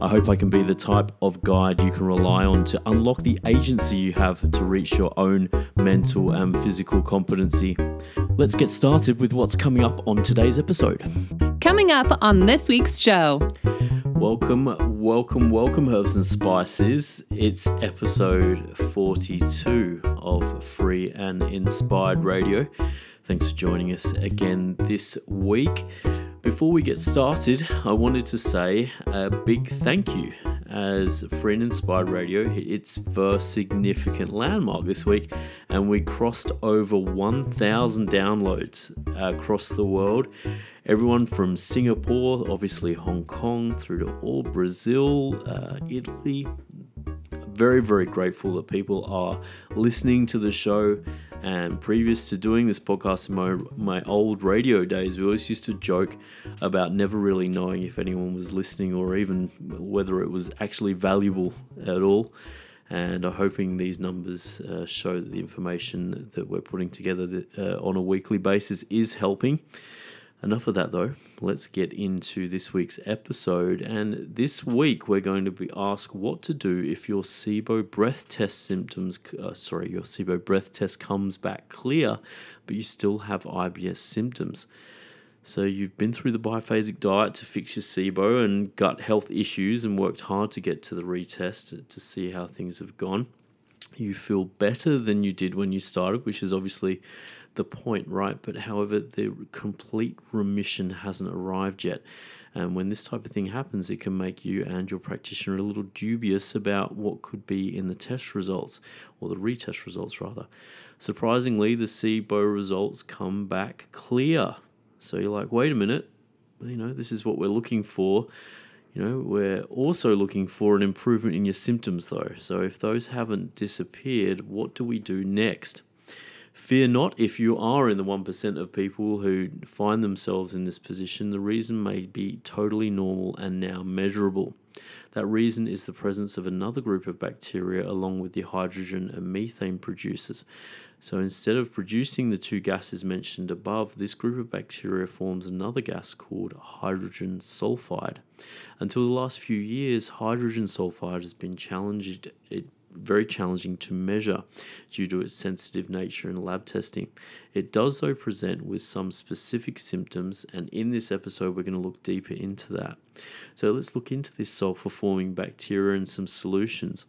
I hope I can be the type of guide you can rely on to unlock the agency you have to reach your own mental and physical competency. Let's get started with what's coming up on today's episode. Coming up on this week's show. Welcome, welcome, welcome, herbs and spices. It's episode 42 of Free and Inspired Radio. Thanks for joining us again this week. Before we get started, I wanted to say a big thank you as Free and Inspired Radio hit its first significant landmark this week, and we crossed over 1,000 downloads across the world. Everyone from Singapore, obviously Hong Kong, through to all Brazil, uh, Italy. Very, very grateful that people are listening to the show and previous to doing this podcast in my, my old radio days, we always used to joke about never really knowing if anyone was listening or even whether it was actually valuable at all. And I'm hoping these numbers uh, show that the information that we're putting together uh, on a weekly basis is helping. Enough of that though. Let's get into this week's episode. And this week we're going to be asked what to do if your SIBO breath test symptoms, uh, sorry, your SIBO breath test comes back clear, but you still have IBS symptoms. So you've been through the biphasic diet to fix your SIBO and gut health issues and worked hard to get to the retest to see how things have gone. You feel better than you did when you started, which is obviously the point, right? But however, the complete remission hasn't arrived yet. And when this type of thing happens, it can make you and your practitioner a little dubious about what could be in the test results, or the retest results rather. Surprisingly, the SIBO results come back clear. So you're like, wait a minute, you know, this is what we're looking for. You know, we're also looking for an improvement in your symptoms though. So if those haven't disappeared, what do we do next? Fear not if you are in the 1% of people who find themselves in this position. The reason may be totally normal and now measurable. That reason is the presence of another group of bacteria along with the hydrogen and methane producers. So instead of producing the two gases mentioned above, this group of bacteria forms another gas called hydrogen sulfide. Until the last few years, hydrogen sulfide has been challenged. Very challenging to measure due to its sensitive nature in lab testing. It does, though, present with some specific symptoms, and in this episode, we're going to look deeper into that. So, let's look into this self performing bacteria and some solutions.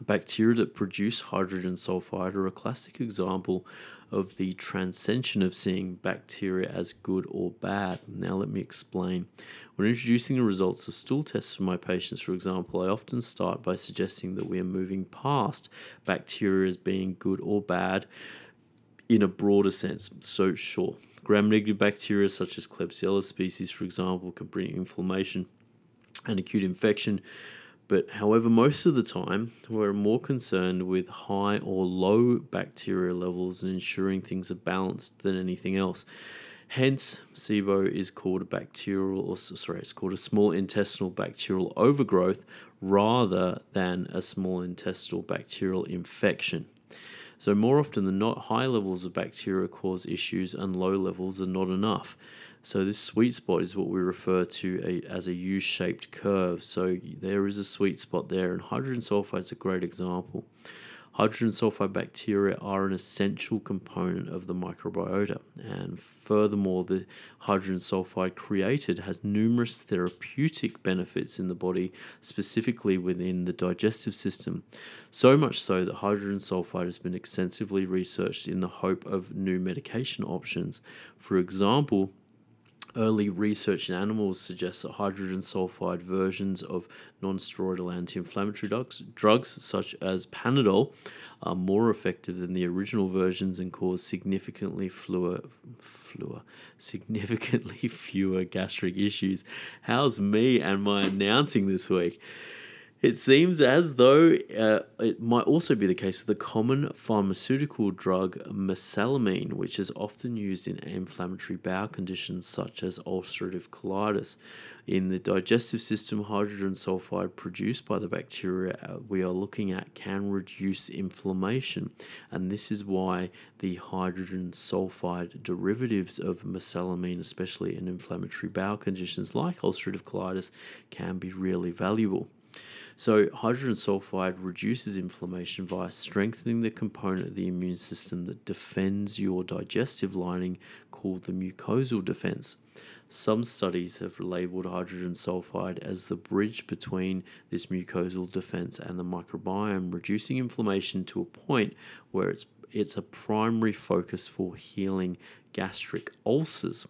Bacteria that produce hydrogen sulfide are a classic example of the transcension of seeing bacteria as good or bad. Now, let me explain. When introducing the results of stool tests for my patients, for example, I often start by suggesting that we are moving past bacteria as being good or bad in a broader sense. So, sure, gram negative bacteria such as Klebsiella species, for example, can bring inflammation and acute infection but however, most of the time, we're more concerned with high or low bacteria levels and ensuring things are balanced than anything else. Hence, SIBO is called a bacterial, or sorry, it's called a small intestinal bacterial overgrowth rather than a small intestinal bacterial infection. So, more often than not, high levels of bacteria cause issues and low levels are not enough. So this sweet spot is what we refer to a, as a U-shaped curve. So there is a sweet spot there, and hydrogen sulfide is a great example. Hydrogen sulfide bacteria are an essential component of the microbiota, and furthermore, the hydrogen sulfide created has numerous therapeutic benefits in the body, specifically within the digestive system. So much so that hydrogen sulfide has been extensively researched in the hope of new medication options. For example, Early research in animals suggests that hydrogen sulfide versions of non steroidal anti inflammatory drugs, drugs, such as Panadol, are more effective than the original versions and cause significantly fewer, fewer, significantly fewer gastric issues. How's me and my announcing this week? It seems as though uh, it might also be the case with the common pharmaceutical drug mesalamine, which is often used in inflammatory bowel conditions such as ulcerative colitis. In the digestive system, hydrogen sulfide produced by the bacteria uh, we are looking at can reduce inflammation, and this is why the hydrogen sulfide derivatives of mesalamine, especially in inflammatory bowel conditions like ulcerative colitis, can be really valuable. So, hydrogen sulfide reduces inflammation via strengthening the component of the immune system that defends your digestive lining, called the mucosal defense. Some studies have labeled hydrogen sulfide as the bridge between this mucosal defense and the microbiome, reducing inflammation to a point where it's, it's a primary focus for healing gastric ulcers.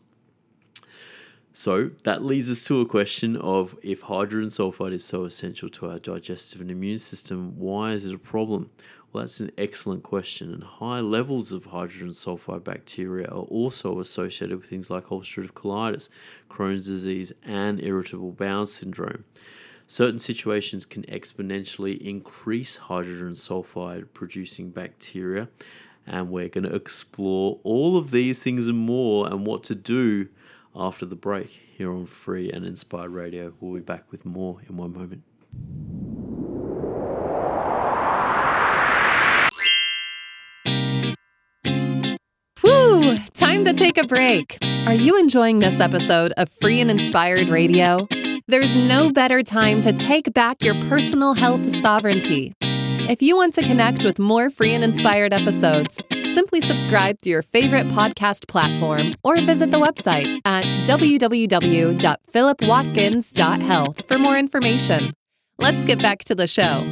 So that leads us to a question of if hydrogen sulfide is so essential to our digestive and immune system, why is it a problem? Well, that's an excellent question. And high levels of hydrogen sulfide bacteria are also associated with things like ulcerative colitis, Crohn's disease, and irritable bowel syndrome. Certain situations can exponentially increase hydrogen sulfide producing bacteria, and we're going to explore all of these things and more and what to do after the break here on Free and Inspired Radio. We'll be back with more in one moment. Whew, time to take a break. Are you enjoying this episode of Free and Inspired Radio? There's no better time to take back your personal health sovereignty. If you want to connect with more free and inspired episodes, simply subscribe to your favorite podcast platform or visit the website at www.philipwatkins.health for more information. Let's get back to the show.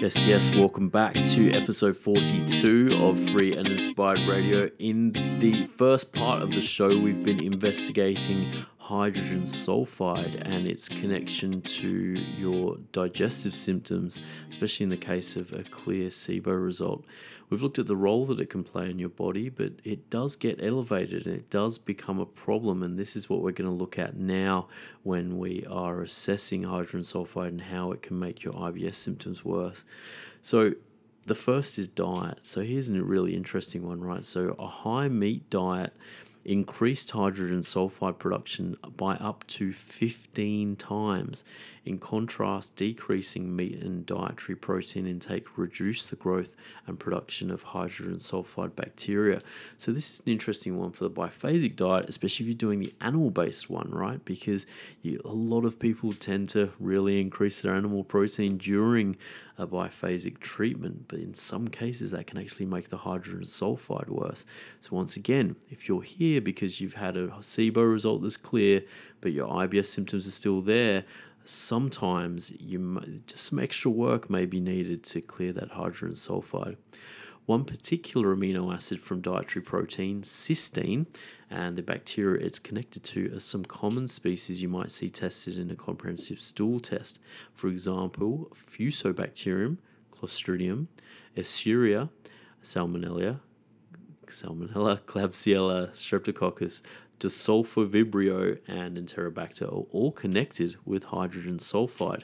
Yes, yes, welcome back to episode 42 of Free and Inspired Radio. In the first part of the show, we've been investigating hydrogen sulfide and its connection to your digestive symptoms, especially in the case of a clear SIBO result. We've looked at the role that it can play in your body, but it does get elevated and it does become a problem. And this is what we're going to look at now when we are assessing hydrogen sulfide and how it can make your IBS symptoms worse. So, the first is diet. So, here's a really interesting one, right? So, a high meat diet increased hydrogen sulfide production by up to 15 times. In contrast, decreasing meat and dietary protein intake reduced the growth and production of hydrogen sulfide bacteria. So, this is an interesting one for the biphasic diet, especially if you're doing the animal based one, right? Because you, a lot of people tend to really increase their animal protein during a biphasic treatment, but in some cases, that can actually make the hydrogen sulfide worse. So, once again, if you're here because you've had a SIBO result that's clear, but your IBS symptoms are still there, sometimes you just some extra work may be needed to clear that hydrogen sulfide. One particular amino acid from dietary protein, cysteine, and the bacteria it's connected to are some common species you might see tested in a comprehensive stool test. For example, Fusobacterium, Clostridium, Escherichia, Salmonella, Salmonella, Klebsiella, Streptococcus, Desulfovibrio, and Enterobacter are all connected with hydrogen sulfide.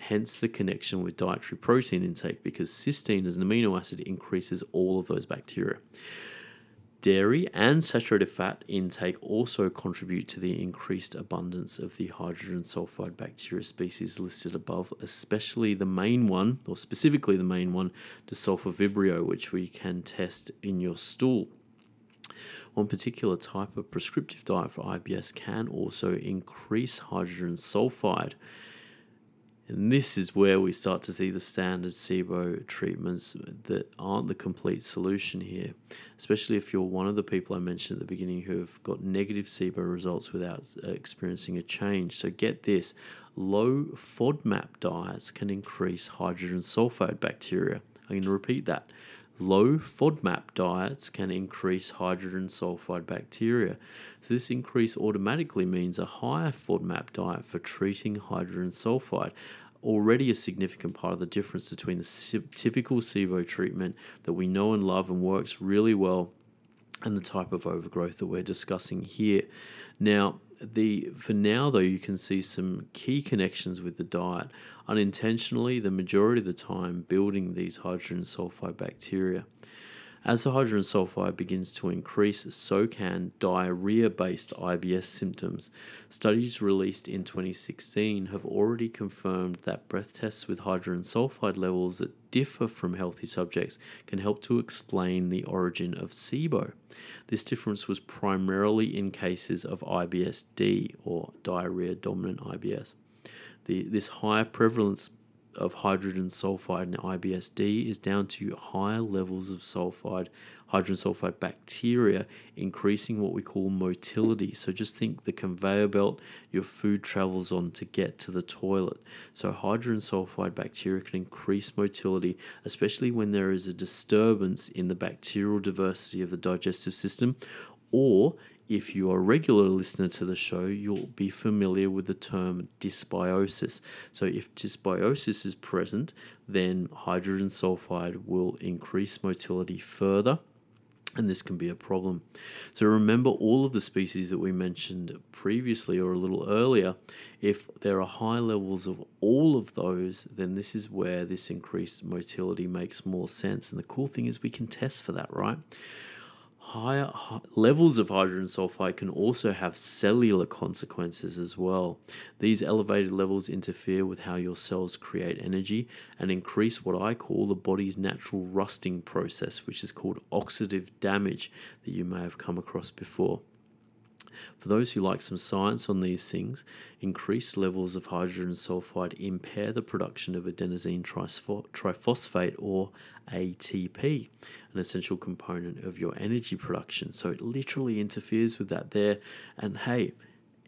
Hence the connection with dietary protein intake because cysteine as an amino acid increases all of those bacteria. Dairy and saturated fat intake also contribute to the increased abundance of the hydrogen sulfide bacteria species listed above, especially the main one, or specifically the main one, Desulfovibrio, which we can test in your stool. One particular type of prescriptive diet for IBS can also increase hydrogen sulfide. And this is where we start to see the standard SIBO treatments that aren't the complete solution here, especially if you're one of the people I mentioned at the beginning who have got negative SIBO results without uh, experiencing a change. So get this low FODMAP diets can increase hydrogen sulfide bacteria. I'm going to repeat that. Low FODMAP diets can increase hydrogen sulfide bacteria. So, this increase automatically means a higher FODMAP diet for treating hydrogen sulfide. Already a significant part of the difference between the typical SIBO treatment that we know and love and works really well and the type of overgrowth that we're discussing here. Now, the for now though you can see some key connections with the diet. Unintentionally the majority of the time building these hydrogen sulfide bacteria as the hydrogen sulfide begins to increase, so can diarrhea based IBS symptoms. Studies released in 2016 have already confirmed that breath tests with hydrogen sulfide levels that differ from healthy subjects can help to explain the origin of SIBO. This difference was primarily in cases of IBS-D or diarrhea dominant IBS. The, this higher prevalence of hydrogen sulfide in IBSD is down to higher levels of sulfide, hydrogen sulfide bacteria, increasing what we call motility. So just think the conveyor belt your food travels on to get to the toilet. So hydrogen sulfide bacteria can increase motility, especially when there is a disturbance in the bacterial diversity of the digestive system or if you're a regular listener to the show, you'll be familiar with the term dysbiosis. So, if dysbiosis is present, then hydrogen sulfide will increase motility further, and this can be a problem. So, remember all of the species that we mentioned previously or a little earlier. If there are high levels of all of those, then this is where this increased motility makes more sense. And the cool thing is, we can test for that, right? Higher levels of hydrogen sulfide can also have cellular consequences as well. These elevated levels interfere with how your cells create energy and increase what I call the body's natural rusting process, which is called oxidative damage that you may have come across before. For those who like some science on these things, increased levels of hydrogen sulfide impair the production of adenosine triphosphate or ATP, an essential component of your energy production. So it literally interferes with that there. And hey,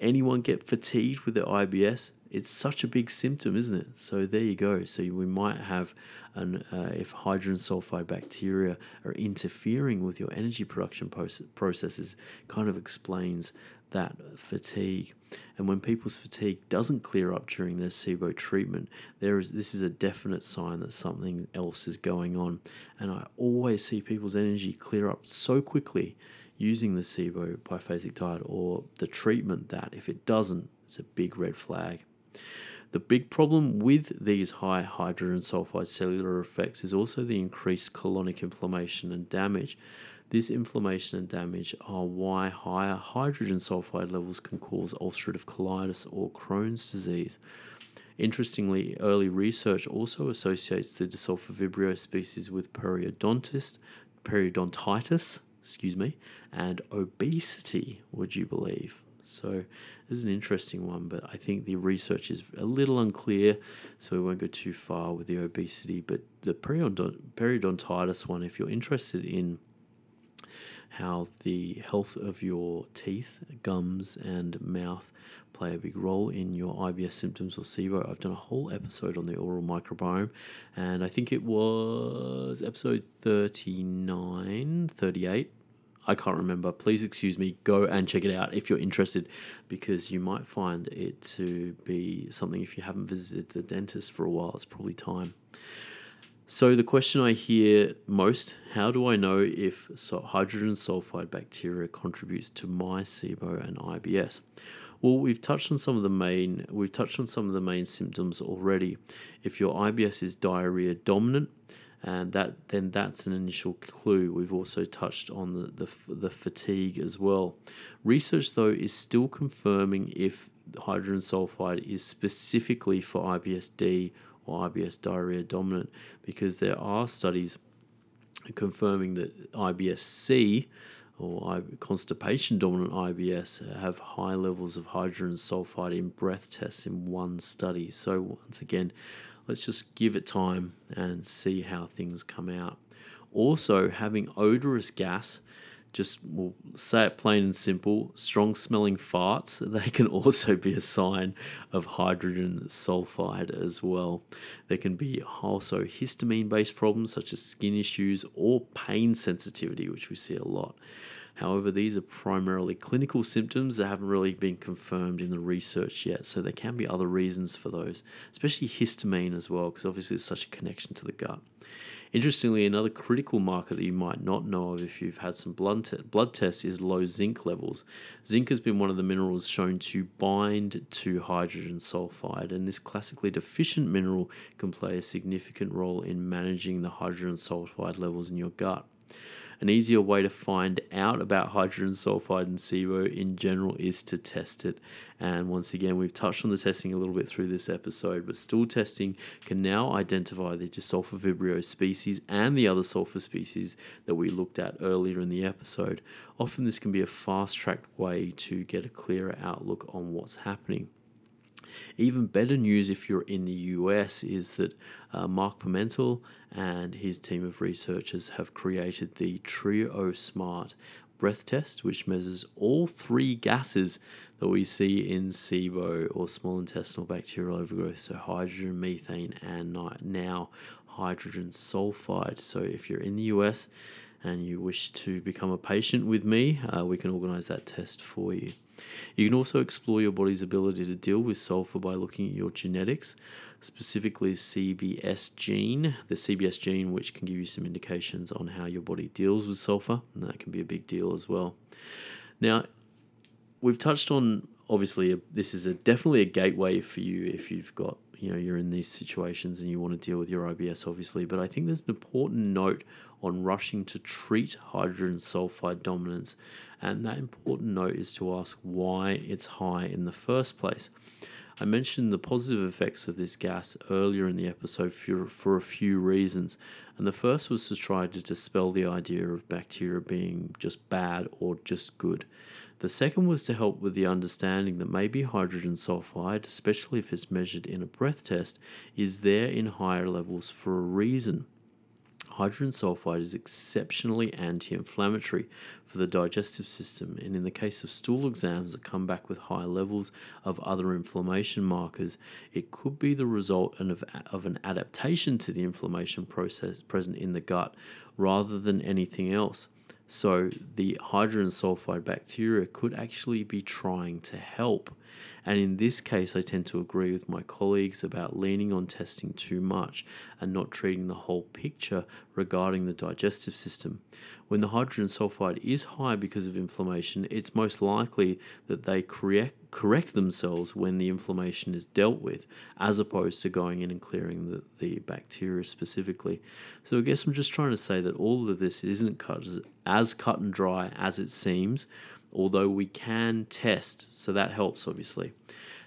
anyone get fatigued with their IBS? It's such a big symptom, isn't it? So there you go. So we might have an uh, if hydrogen sulfide bacteria are interfering with your energy production processes, kind of explains that fatigue. And when people's fatigue doesn't clear up during their SIBO treatment, there is this is a definite sign that something else is going on. And I always see people's energy clear up so quickly using the SIBO biphasic diet or the treatment that if it doesn't, it's a big red flag. The big problem with these high hydrogen sulfide cellular effects is also the increased colonic inflammation and damage. This inflammation and damage are why higher hydrogen sulfide levels can cause ulcerative colitis or Crohn's disease. Interestingly, early research also associates the Desulfovibrio species with periodontitis, periodontitis, excuse me, and obesity, would you believe? So this is an interesting one, but I think the research is a little unclear, so we won't go too far with the obesity. But the periodontitis one, if you're interested in how the health of your teeth, gums, and mouth play a big role in your IBS symptoms or SIBO. I've done a whole episode on the oral microbiome, and I think it was episode 39, 38. I can't remember. Please excuse me. Go and check it out if you're interested, because you might find it to be something if you haven't visited the dentist for a while, it's probably time. So, the question I hear most how do I know if hydrogen sulfide bacteria contributes to my SIBO and IBS? Well, we've touched on some of the main we've touched on some of the main symptoms already. If your IBS is diarrhea dominant, and that then that's an initial clue. We've also touched on the, the, the fatigue as well. Research though is still confirming if hydrogen sulfide is specifically for IBS-D or IBS diarrhea dominant because there are studies confirming that IBS-C or constipation dominant IBS have high levels of hydrogen sulfide in breath tests in one study. So, once again, let's just give it time and see how things come out. Also, having odorous gas just we'll say it plain and simple strong smelling farts they can also be a sign of hydrogen sulfide as well there can be also histamine based problems such as skin issues or pain sensitivity which we see a lot However, these are primarily clinical symptoms that haven't really been confirmed in the research yet, so there can be other reasons for those, especially histamine as well, because obviously there's such a connection to the gut. Interestingly, another critical marker that you might not know of if you've had some blood, te- blood tests is low zinc levels. Zinc has been one of the minerals shown to bind to hydrogen sulfide, and this classically deficient mineral can play a significant role in managing the hydrogen sulfide levels in your gut. An easier way to find out about hydrogen sulfide and SIBO in general is to test it. And once again, we've touched on the testing a little bit through this episode, but stool testing can now identify the Desulfovibrio species and the other sulfur species that we looked at earlier in the episode. Often, this can be a fast tracked way to get a clearer outlook on what's happening. Even better news if you're in the US is that uh, Mark Pimentel and his team of researchers have created the Trio Smart breath test, which measures all three gases that we see in SIBO or small intestinal bacterial overgrowth, so hydrogen, methane, and now hydrogen sulfide. So if you're in the US and you wish to become a patient with me, uh, we can organize that test for you. You can also explore your body's ability to deal with sulfur by looking at your genetics, specifically CBS gene, the CBS gene, which can give you some indications on how your body deals with sulfur, and that can be a big deal as well. Now, we've touched on obviously this is a definitely a gateway for you if you've got you know you're in these situations and you want to deal with your IBS obviously but I think there's an important note on rushing to treat hydrogen sulfide dominance and that important note is to ask why it's high in the first place. I mentioned the positive effects of this gas earlier in the episode for, for a few reasons, and the first was to try to dispel the idea of bacteria being just bad or just good. The second was to help with the understanding that maybe hydrogen sulfide, especially if it's measured in a breath test, is there in higher levels for a reason. Hydrogen sulfide is exceptionally anti inflammatory for the digestive system, and in the case of stool exams that come back with high levels of other inflammation markers, it could be the result of, of an adaptation to the inflammation process present in the gut rather than anything else. So, the hydrogen sulfide bacteria could actually be trying to help. And in this case, I tend to agree with my colleagues about leaning on testing too much and not treating the whole picture regarding the digestive system. When the hydrogen sulfide is high because of inflammation, it's most likely that they correct, correct themselves when the inflammation is dealt with, as opposed to going in and clearing the, the bacteria specifically. So I guess I'm just trying to say that all of this isn't cut as, as cut and dry as it seems although we can test, so that helps obviously.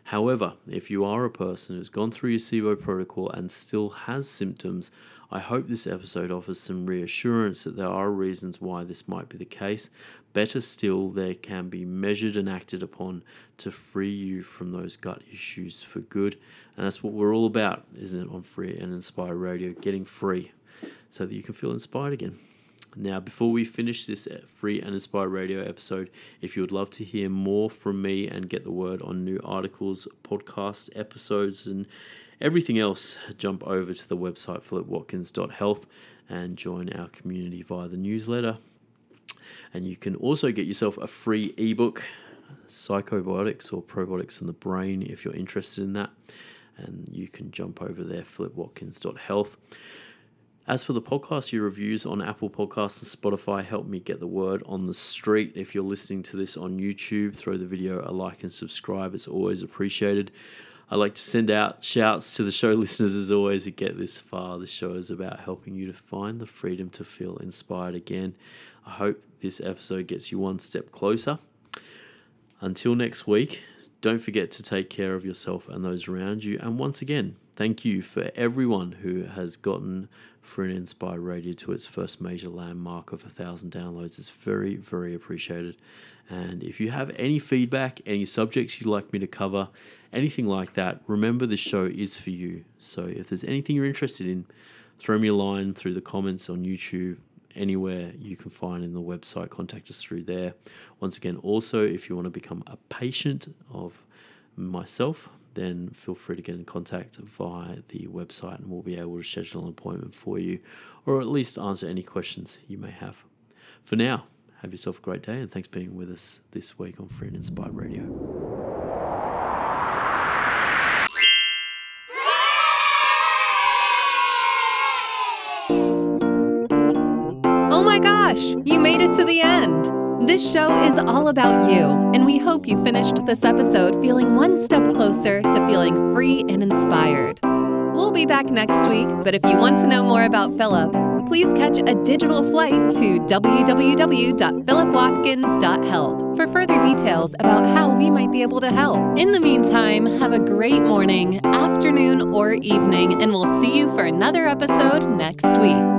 However, if you are a person who's gone through your SIBO protocol and still has symptoms, I hope this episode offers some reassurance that there are reasons why this might be the case. Better still, they can be measured and acted upon to free you from those gut issues for good. And that's what we're all about, isn't it, on Free and Inspire Radio? Getting free so that you can feel inspired again. Now, before we finish this uh, free and inspired radio episode, if you would love to hear more from me and get the word on new articles, podcast episodes, and everything else, jump over to the website philipwatkins.health and join our community via the newsletter. And you can also get yourself a free ebook, Psychobiotics or Probiotics in the Brain, if you're interested in that. And you can jump over there, philipwatkins.health. As for the podcast, your reviews on Apple Podcasts and Spotify help me get the word on the street. If you're listening to this on YouTube, throw the video a like and subscribe. It's always appreciated. I like to send out shouts to the show listeners as always who get this far. The show is about helping you to find the freedom to feel inspired again. I hope this episode gets you one step closer. Until next week, don't forget to take care of yourself and those around you. And once again, thank you for everyone who has gotten Free and Inspired Radio to its first major landmark of a thousand downloads. is very, very appreciated. And if you have any feedback, any subjects you'd like me to cover, anything like that, remember the show is for you. So if there's anything you're interested in, throw me a line through the comments on YouTube, anywhere you can find in the website. Contact us through there. Once again, also, if you want to become a patient of myself, then feel free to get in contact via the website and we'll be able to schedule an appointment for you or at least answer any questions you may have. For now, have yourself a great day and thanks for being with us this week on Free and Inspired Radio. Oh my gosh, you made it to the end! This show is all about you, and we hope you finished this episode feeling one step closer to feeling free and inspired. We'll be back next week, but if you want to know more about Philip, please catch a digital flight to www.philipwatkins.health for further details about how we might be able to help. In the meantime, have a great morning, afternoon, or evening, and we'll see you for another episode next week.